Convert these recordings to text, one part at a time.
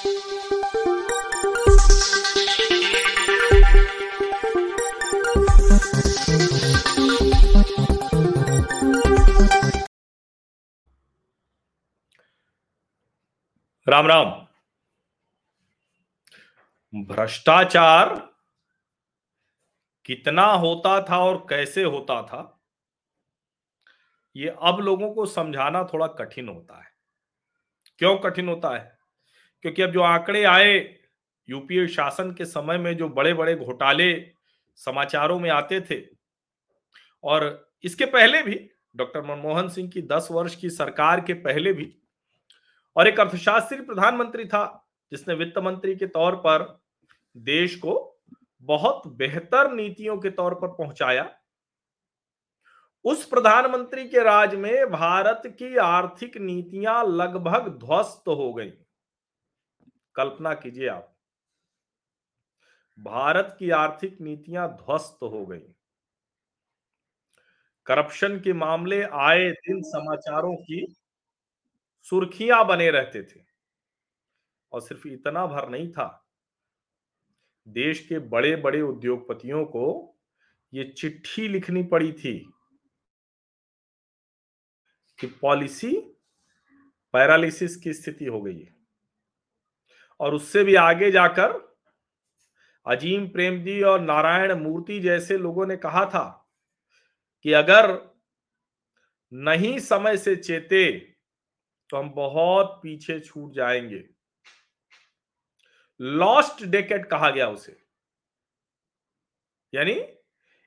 राम राम। भ्रष्टाचार कितना होता था और कैसे होता था, ये अब लोगों को समझाना थोड़ा कठिन होता है। क्यों कठिन होता है? क्योंकि अब जो आंकड़े आए, यूपीए शासन के समय में जो बड़े बड़े घोटाले समाचारों में आते थे, और इसके पहले भी, डॉक्टर मनमोहन सिंह की दस वर्ष की सरकार के पहले भी, और एक अर्थशास्त्री प्रधानमंत्री था, जिसने वित्त मंत्री के तौर पर देश को बहुत बेहतर नीतियों के तौर पर पहुँचाया। उस प्रधानमंत्री के राज में भारत की आर्थिक नीतियाँ लगभग ध्वस्त हो गई। कल्पना कीजिए आप। भारत की आर्थिक नीतियाँ ध्वस्त हो गई। करप्शन के मामले आए दिन समाचारों की सुर्खियाँ बने रहते थे। और सिर्फ़ इतना भर नहीं था, देश के बड़े बड़े उद्योगपतियों को ये चिट्ठी लिखनी पड़ी थी कि पॉलिसी पैरालिसिस की स्थिति हो गई है। और उससे भी आगे जाकर अजीम प्रेम जी और नारायण मूर्ति जैसे लोगों ने कहा था कि अगर नहीं समय से चेते तो हम बहुत पीछे छूट जाएँगे। लॉस्ट डेकेट कहा गया उसे। यानी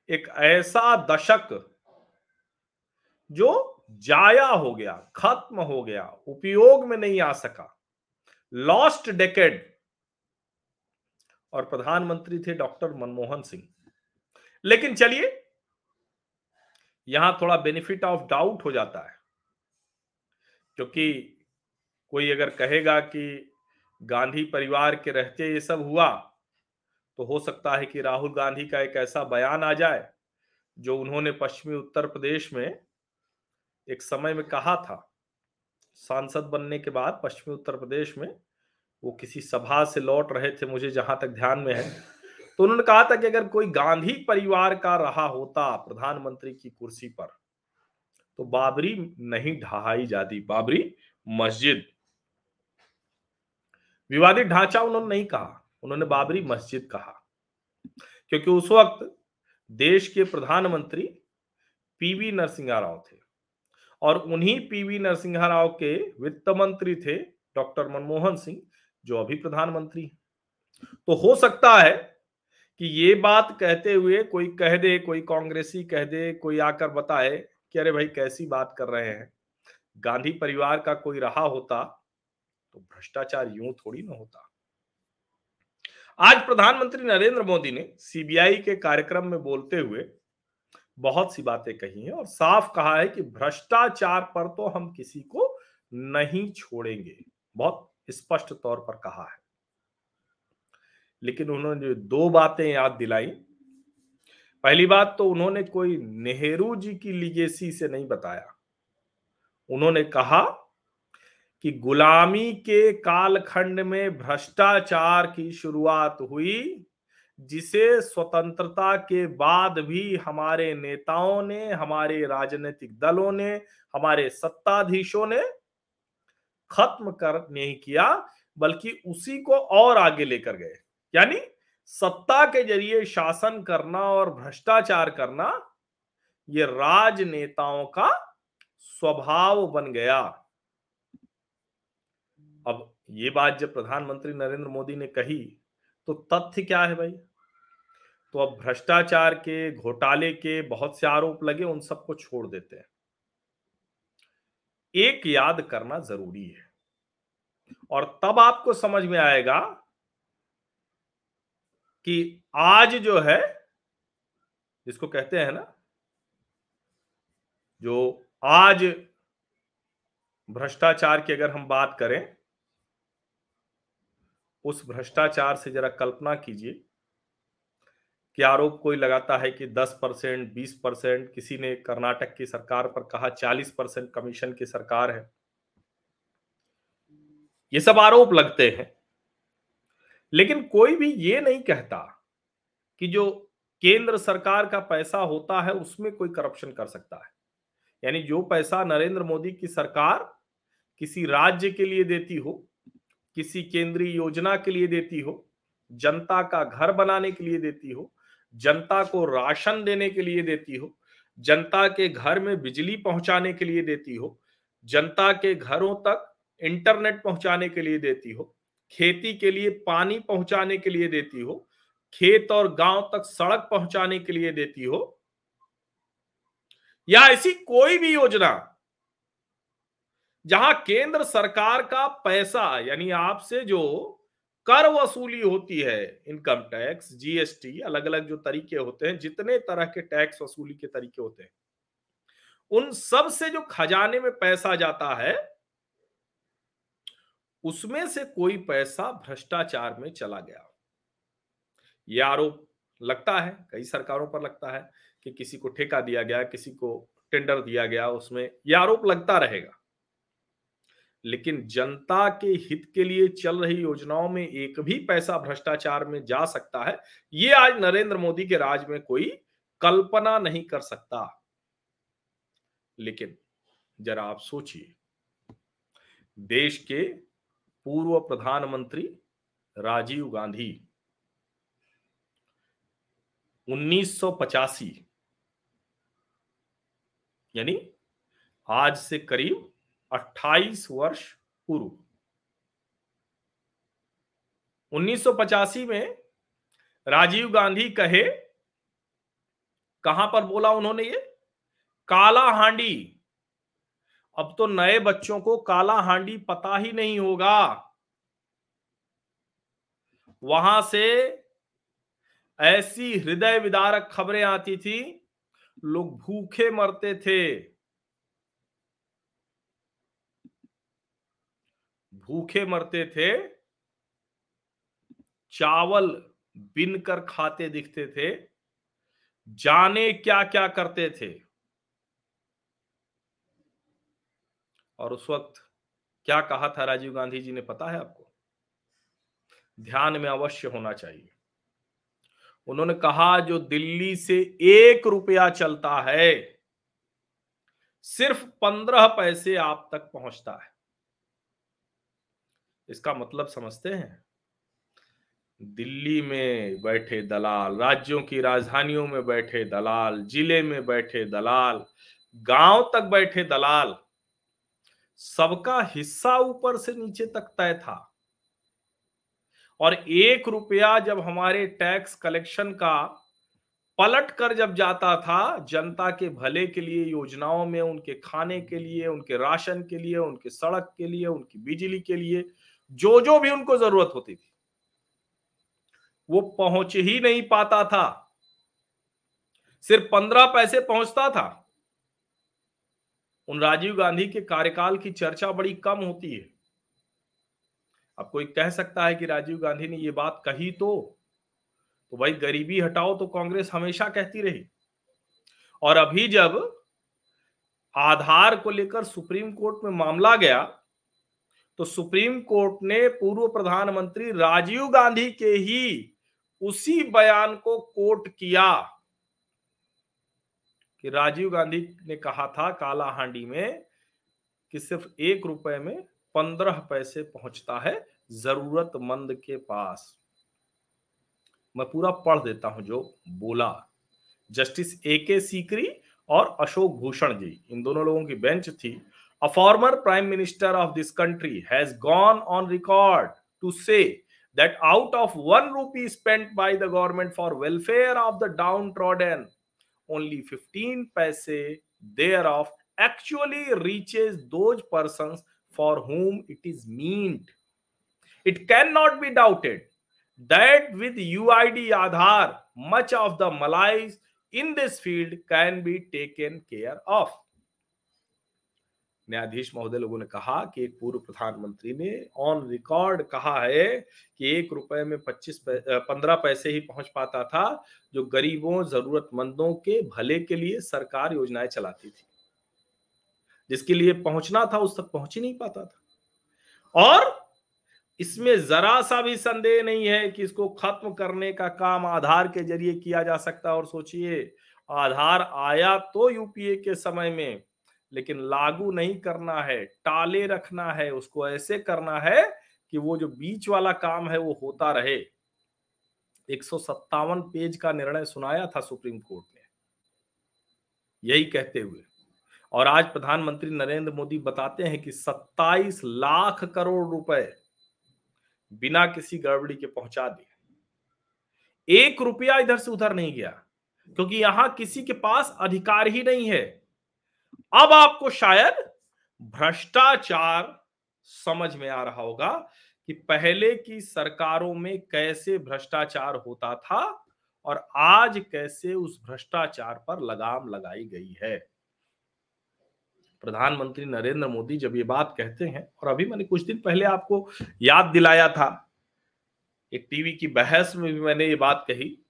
एक ऐसा दशक जो जाया हो गया, खत्म हो गया, उपयोग में नहीं आ सका। लॉस्ट डेकेड और प्रधानमंत्री थे डॉक्टर मनमोहन सिंह। लेकिन चलिए, यहाँ थोड़ा बेनिफिट ऑफ़ डाउट हो जाता है। क्योंकि कोई अगर कहेगा कि गांधी परिवार के रहते ये सब हुआ तो हो सकता है कि राहुल गांधी का एक ऐसा बयान आ जाए, जो उन्होंने पश्चिमी उत्तर प्रदेश में एक समय में कहा था। सांसद बनने के बाद पश्चिमी उत्तर प्रदेश में वो किसी सभा से लौट रहे थे मुझे जहाँ तक ध्यान में है। तो उन्होंने कहा था कि अगर कोई गांधी परिवार का रहा होता प्रधानमंत्री की कुर्सी पर तो बाबरी नहीं ढहाई जाती। बाबरी मस्जिद। विवादित ढांचा उन्होंने नहीं कहा। उन्होंने बाबरी मस्जिद कहा। क्योंकि उस वक्त देश के प्रधानमंत्री पीवी नरसिंहा राव थे और उन्हीं पीवी नरसिंहा राव के वित्त मंत्री थे डॉक्टर मनमोहन सिंह। जो अभी प्रधानमंत्री तो हो सकता है कि ये बात कहते हुए कोई कह दे, कोई कांग्रेसी कह दे, कोई आकर बताए कि अरे भाई कैसी बात कर रहे हैं। गांधी परिवार का कोई रहा होता तो भ्रष्टाचार यूँ थोड़ी ना होता। आज प्रधानमंत्री नरेंद्र मोदी ने सीबीआई के कार्यक्रम में बोलते हुए बहुत सी बातें कही हैं और साफ़ कहा है कि भ्रष्टाचार पर तो हम किसी को नहीं छोड़ेंगे। बहुत स्पष्ट तौर पर कहा है। लेकिन उन्होंने जो दो बातें याद दिलाई। पहली बात तो उन्होंने कोई नेहरू जी की लिगेसी से नहीं बताया। उन्होंने कहा कि गुलामी के कालखंड में भ्रष्टाचार की शुरुआत हुई, जिसे स्वतंत्रता के बाद भी हमारे नेताओं ने, हमारे राजनीतिक दलों ने, हमारे सत्ताधीशों ने खत्म कर नहीं किया, बल्कि उसी को और आगे लेकर गए। यानी सत्ता के ज़रिए शासन करना और भ्रष्टाचार करना, ये राजनेताओं का स्वभाव बन गया। अब ये बात जब प्रधानमंत्री नरेंद्र मोदी ने कही तो तथ्य क्या है भाई? तो अब भ्रष्टाचार के, घोटाले के बहुत से आरोप लगे, उन सबको छोड़ देते हैं। एक याद करना ज़रूरी है। और तब आपको समझ में आएगा कि आज जो है, जिसको कहते हैं ना, जो आज भ्रष्टाचार की अगर हम बात करें, उस भ्रष्टाचार से जरा कल्पना कीजिए। कि आरोप कोई लगाता है कि 10 परसेंट, बीस परसेंट किसी ने कर्नाटक की सरकार पर कहा 40 परसेंट कमीशन की सरकार है। ये सब आरोप लगते हैं। लेकिन कोई भी ये नहीं कहता कि जो केंद्र सरकार का पैसा होता है, उसमें कोई करप्शन कर सकता है। यानी जो पैसा नरेंद्र मोदी की सरकार किसी राज्य के लिए देती हो, किसी केंद्रीय योजना के लिए देती हो, जनता का घर बनाने के लिए देती हो जनता को राशन देने के लिए देती हो, जनता के घर में बिजली पहुँचाने के लिए देती हो, जनता के घरों तक इंटरनेट पहुँचाने के लिए देती हो, खेती के लिए पानी पहुँचाने के लिए देती हो, खेत और गाँव तक सड़क पहुँचाने के लिए देती हो, या ऐसी कोई भी योजना जहाँ केंद्र सरकार का पैसा यानी आपसे जो कर वसूली होती है इनकम टैक्स, जीएसटी अलग अलग जो तरीके होते हैं, जितने तरह के टैक्स वसूली के तरीके होते हैं। उन सबसे जो खजाने में पैसा जाता है, उसमें से कोई पैसा भ्रष्टाचार में चला गया। यह आरोप लगता है, कई सरकारों पर लगता है कि किसी को ठेका दिया गया, किसी को टेंडर दिया गया, उसमें यह आरोप लगता रहेगा। लेकिन जनता के हित के लिए चल रही योजनाओं में एक भी पैसा भ्रष्टाचार में जा सकता है, ये आज नरेंद्र मोदी के राज में कोई कल्पना नहीं कर सकता। लेकिन जरा आप सोचिए, देश के पूर्व प्रधानमंत्री राजीव गांधी 1985 यानी आज से करीब 28 वर्ष पूर्व। 1985 में राजीव गांधी कहे, कहाँ पर बोला उन्होंने ये? काला हांडी अब तो नए बच्चों को काला हांडी पता ही नहीं होगा। वहाँ से ऐसी हृदय विदारक खबरें आती थी, लोग भूखे मरते थे। भूखे मरते थे, चावल बिन कर खाते दिखते थे, जाने क्या क्या करते थे। और उस वक्त क्या कहा था राजीव गांधी जी ने, पता है आपको? ध्यान में अवश्य होना चाहिए। उन्होंने कहा, जो दिल्ली से एक रुपया चलता है, सिर्फ़ पंद्रह पैसे आप तक पहुँचता है। इसका मतलब समझते हैं? दिल्ली में बैठे दलाल, राज्यों की राजधानियों में बैठे दलाल, ज़िले में बैठे दलाल, गाँव तक बैठे दलाल, सबका हिस्सा ऊपर से नीचे तक तय था। और एक रुपया जब हमारे टैक्स कलेक्शन का पलट कर जब जाता था, जनता के भले के लिए, योजनाओं में, उनके खाने के लिए, उनके राशन के लिए, उनके सड़क के लिए, उनकी बिजली के लिए जो जो भी उनको ज़रूरत होती थी, वो पहुँच ही नहीं पाता था। सिर्फ़ पंद्रह पैसे पहुँचता था। उन राजीव गांधी के कार्यकाल की चर्चा बड़ी कम होती है। अब कोई कह सकता है कि राजीव गांधी ने ये बात कही तो तो भाई गरीबी हटाओ तो कांग्रेस हमेशा कहती रही। और अभी जब आधार को लेकर सुप्रीम कोर्ट में मामला गया तो सुप्रीम कोर्ट ने पूर्व प्रधानमंत्री राजीव गांधी के ही उसी बयान को कोट किया कि राजीव गांधी ने कहा था काला हांडी में कि सिर्फ़ एक रुपए में पंद्रह पैसे पहुँचता है जरूरतमंद के पास। मैं पूरा पढ़ देता हूँ जो बोला। जस्टिस ए के सीकरी और अशोक भूषण जी, इन दोनों लोगों की बेंच थी। A former prime minister of this country has gone on record to say that out of one rupee spent by the government for welfare of the downtrodden, only 15 paise thereof actually reaches those persons for whom it is meant. It cannot be doubted that with UID Aadhaar, much of the malaise in this field can be taken care of. न्यायाधीश महोदय लोगों ने कहा कि एक पूर्व प्रधानमंत्री ने ऑन रिकॉर्ड कहा है कि एक रुपए में पच्चीस पंद्रह पैसे ही पहुँच पाता था, जो गरीबों, जरूरतमंदों के भले के लिए सरकार योजनाएँ चलाती थी। जिसके लिए पहुँचना था, उस तक पहुँच ही नहीं पाता था। और इसमें जरा सा भी संदेह नहीं है कि इसको खत्म करने का काम आधार के ज़रिए किया जा सकता, और सोचिए, आधार आया तो यूपीए के समय में लेकिन लागू नहीं करना है, टाले रखना है, उसको ऐसे करना है कि वो जो बीच वाला काम है वो होता रहे। एक सौ सत्तावन पेज का निर्णय सुनाया था सुप्रीम कोर्ट ने। यही कहते हुए। और आज प्रधानमंत्री नरेंद्र मोदी बताते हैं कि 27 लाख करोड़ रुपए बिना किसी गड़बड़ी के पहुँचा दिए। एक रुपया इधर से उधर नहीं गया, क्योंकि यहाँ किसी के पास अधिकार ही नहीं है। अब आपको शायद भ्रष्टाचार समझ में आ रहा होगा कि पहले की सरकारों में कैसे भ्रष्टाचार होता था और आज कैसे उस भ्रष्टाचार पर लगाम लगाई गई है। प्रधानमंत्री नरेंद्र मोदी जब ये बात कहते हैं, और अभी मैंने कुछ दिन पहले आपको याद दिलाया था, एक टीवी की बहस में भी मैंने ये बात कही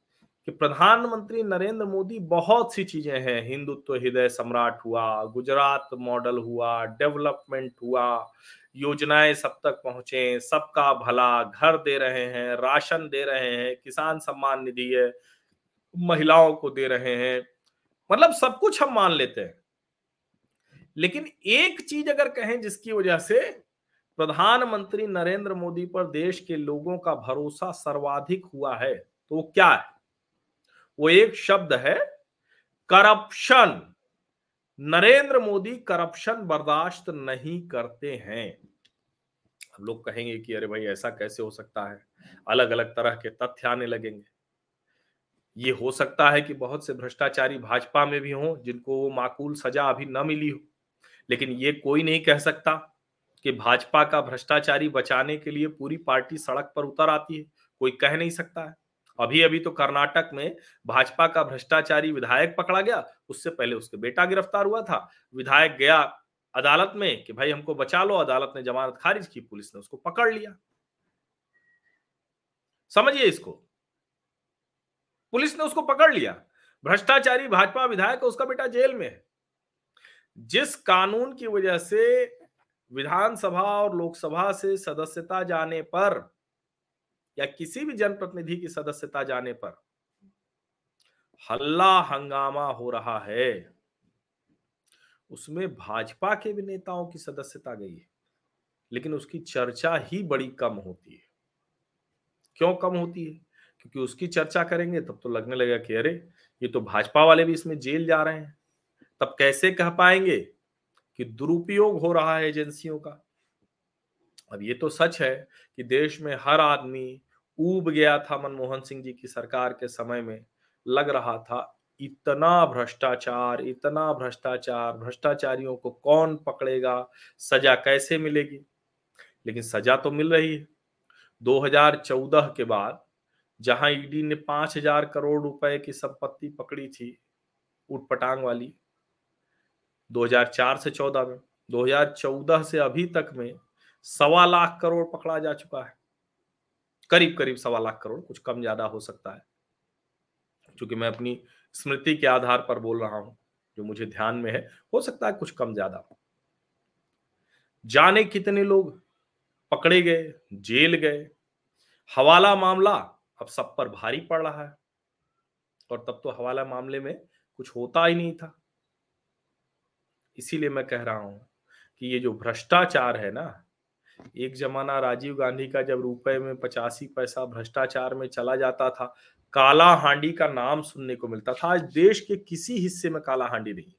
कि प्रधानमंत्री नरेंद्र मोदी बहुत सी चीज़ें हैं। हिंदुत्व, हृदय सम्राट हुआ, गुजरात मॉडल हुआ, डेवलपमेंट हुआ, योजनाएँ सब तक पहुँचे, सबका भला, घर दे रहे हैं, राशन दे रहे हैं, किसान सम्मान निधि है, महिलाओं को दे रहे हैं। मतलब सब कुछ हम मान लेते हैं। लेकिन एक चीज़ अगर कहें जिसकी वजह से प्रधानमंत्री नरेंद्र मोदी पर देश के लोगों का भरोसा सर्वाधिक हुआ है तो क्या है? वो एक शब्द है, करप्शन। नरेंद्र मोदी करप्शन बर्दाश्त नहीं करते हैं। हम लोग कहेंगे कि, अरे भाई, ऐसा कैसे हो सकता है? अलग अलग तरह के तथ्य आने लगेंगे। ये हो सकता है कि बहुत से भ्रष्टाचारी भाजपा में भी हों, जिनको वो माकूल सजा अभी न मिली हो। लेकिन ये कोई नहीं कह सकता कि भाजपा का भ्रष्टाचारी बचाने के लिए पूरी पार्टी सड़क पर उतर आती है। कोई कह नहीं सकता है। अभी अभी तो कर्नाटक में भाजपा का भ्रष्टाचारी विधायक पकड़ा गया। उससे पहले उसके बेटा गिरफ़्तार हुआ था। विधायक गया अदालत में कि भाई हमको बचा लो, अदालत ने जमानत खारिज की, पुलिस ने उसको पकड़ लिया। समझिए इसको। पुलिस ने उसको पकड़ लिया। भ्रष्टाचारी भाजपा विधायक उसका बेटा जेल में है। जिस कानून की वजह से विधानसभा और लोकसभा से सदस्यता जाने पर या किसी भी जनप्रतिनिधि की सदस्यता जाने पर हल्ला हंगामा हो रहा है। उसमें भाजपा के भी नेताओं की सदस्यता गई है, लेकिन उसकी चर्चा ही बड़ी कम होती है। क्यों कम होती है? क्योंकि उसकी चर्चा करेंगे, तब तो लगने लगेगा कि अरे, ये तो भाजपा वाले भी इसमें जेल जा रहे हैं। तब कैसे कह पाएँगे कि दुरुपयोग हो रहा है एजेंसियों का? अब ये तो सच है कि देश में हर आदमी ऊब गया था मनमोहन सिंह जी की सरकार के समय में। लग रहा था, इतना भ्रष्टाचार इतना भ्रष्टाचार, भ्रष्टाचारियों को कौन पकड़ेगा? सजा कैसे मिलेगी? लेकिन सजा तो मिल रही है। 2014 के बाद जहाँ ईडी ने पाँच हज़ार करोड़ रुपए की संपत्ति पकड़ी थी उठपटांग वाली 2004 से 14 में 2014 से अभी तक में सवा लाख करोड़ पकड़ा जा चुका है। करीब करीब सवा लाख करोड़, कुछ कम ज़्यादा हो सकता है। क्योंकि मैं अपनी स्मृति के आधार पर बोल रहा हूँ, जो मुझे ध्यान में है, हो सकता है कुछ कम ज़्यादा। जाने कितने लोग पकड़े गए, जेल गए। हवाला मामला अब सब पर भारी पड़ रहा है। और तब तो हवाला मामले में कुछ होता ही नहीं था। इसीलिए मैं कह रहा हूँ कि ये जो भ्रष्टाचार है ना एक जमाना राजीव गांधी का जब रुपए में पचासी पैसा भ्रष्टाचार में चला जाता था, काला हांडी का नाम सुनने को मिलता था। आज देश के किसी हिस्से में काला हांडी नहीं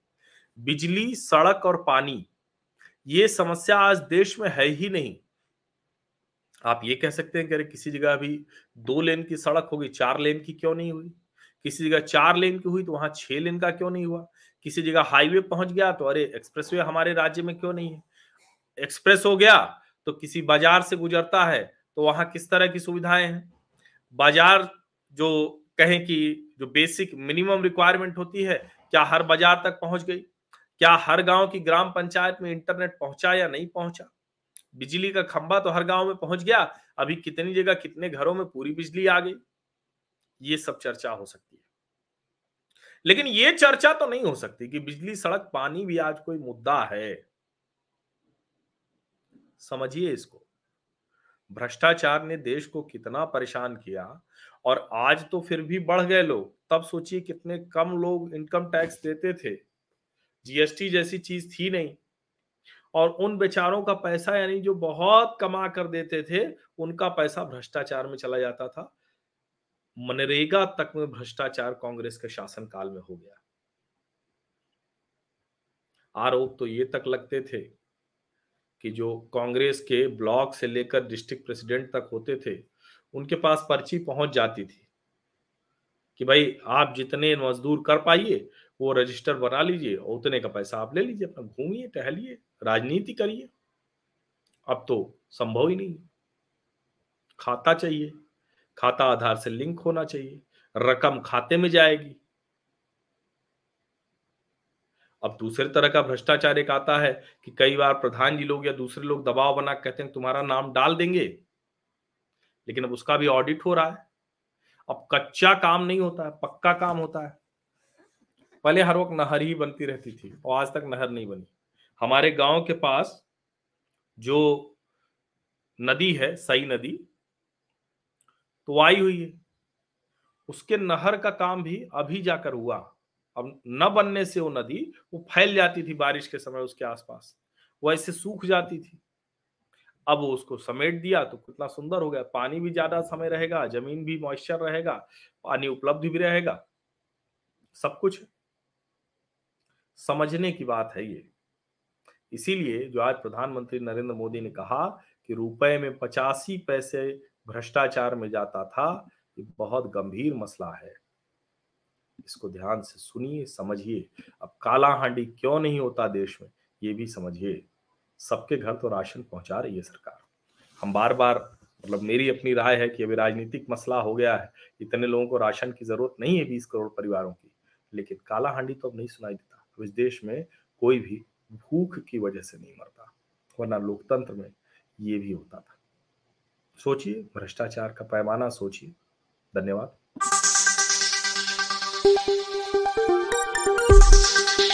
बिजली, सड़क और पानी, ये समस्या आज देश में है ही नहीं। आप ये कह सकते हैं कि अरे किसी जगह अभी दो लेन की सड़क होगी, चार लेन की क्यों नहीं हुई? किसी जगह चार लेन की हुई तो वहाँ छह लेन का क्यों नहीं हुआ? किसी जगह हाईवे पहुँच गया तो अरे एक्सप्रेसवे हमारे राज्य में क्यों नहीं है? एक्सप्रेस हो गया तो किसी बाज़ार से गुजरता है तो वहाँ किस तरह की सुविधाएँ हैं? बाज़ार जो कहें कि जो बेसिक मिनिमम रिक्वायरमेंट होती है, क्या हर बाज़ार तक पहुँच गई? क्या हर गाँव की ग्राम पंचायत में इंटरनेट पहुँचा या नहीं पहुँचा? बिजली का खंभा तो हर गाँव में पहुँच गया, अभी कितनी जगह कितने घरों में पूरी बिजली आ गई? ये सब चर्चा हो सकती है। लेकिन ये चर्चा तो नहीं हो सकती कि बिजली, सड़क, पानी भी आज कोई मुद्दा है। समझिए इसको। भ्रष्टाचार ने देश को कितना परेशान किया और आज तो फिर भी बढ़ गए लोग। तब सोचिए कितने कम लोग इनकम टैक्स देते थे। जीएसटी जैसी चीज़ थी नहीं। और उन बेचारों का पैसा यानी जो बहुत कमा कर देते थे, उनका पैसा भ्रष्टाचार में चला जाता था। मनरेगा तक में भ्रष्टाचार कांग्रेस के शासन काल में हो गया। आरोप तो ये तक लगते थे। कि जो कांग्रेस के ब्लॉक से लेकर डिस्ट्रिक्ट प्रेसिडेंट तक होते थे, उनके पास पर्ची पहुँच जाती थी कि भाई आप जितने मजदूर कर पाइए, वो रजिस्टर बना लीजिए और उतने का पैसा आप ले लीजिए, अपना घूमिए, टहलिए, राजनीति करिए। अब तो संभव ही नहीं। खाता चाहिए, खाता आधार से लिंक होना चाहिए, रकम खाते में जाएगी। अब दूसरे तरह का भ्रष्टाचार एक आता है कि कई बार प्रधान जी लोग या दूसरे लोग दबाव बना कहते हैं, तुम्हारा नाम डाल देंगे। लेकिन अब उसका भी ऑडिट हो रहा है। अब कच्चा काम नहीं होता है, पक्का काम होता है। पहले हर वक्त नहर ही बनती रहती थी और आज तक नहर नहीं बनी। हमारे गाँव के पास जो नदी है, सई नदी तो आई हुई है। उसके नहर का काम भी अभी जाकर हुआ। अब न बनने से वो नदी, वो फैल जाती थी बारिश के समय उसके आसपास। वो ऐसे सूख जाती थी। अब वो उसको समेट दिया तो कितना सुंदर हो गया। पानी भी ज़्यादा समय रहेगा, ज़मीन भी मॉइस्चर रहेगा, पानी उपलब्ध भी रहेगा। सब कुछ। समझने की बात है ये। इसीलिए जो आज प्रधानमंत्री नरेंद्र मोदी ने कहा कि रुपए में पचासी पैसे भ्रष्टाचार में जाता था, ये बहुत गंभीर मसला है। इसको ध्यान से सुनिए, समझिए। अब काला हांडी क्यों नहीं होता देश में, ये भी समझिए। सबके घर तो राशन पहुँचा रही है सरकार। हम बार बार मतलब मेरी अपनी राय है कि अभी राजनीतिक मसला हो गया है, इतने लोगों को राशन की ज़रूरत नहीं है बीस करोड़ परिवारों की। लेकिन काला हांडी तो अब नहीं सुनाई देता। अब इस देश में कोई भी भूख की वजह से नहीं मरता, वरना लोकतंत्र में ये भी होता था। सोचिए, भ्रष्टाचार का पैमाना सोचिए। धन्यवाद। Thank you.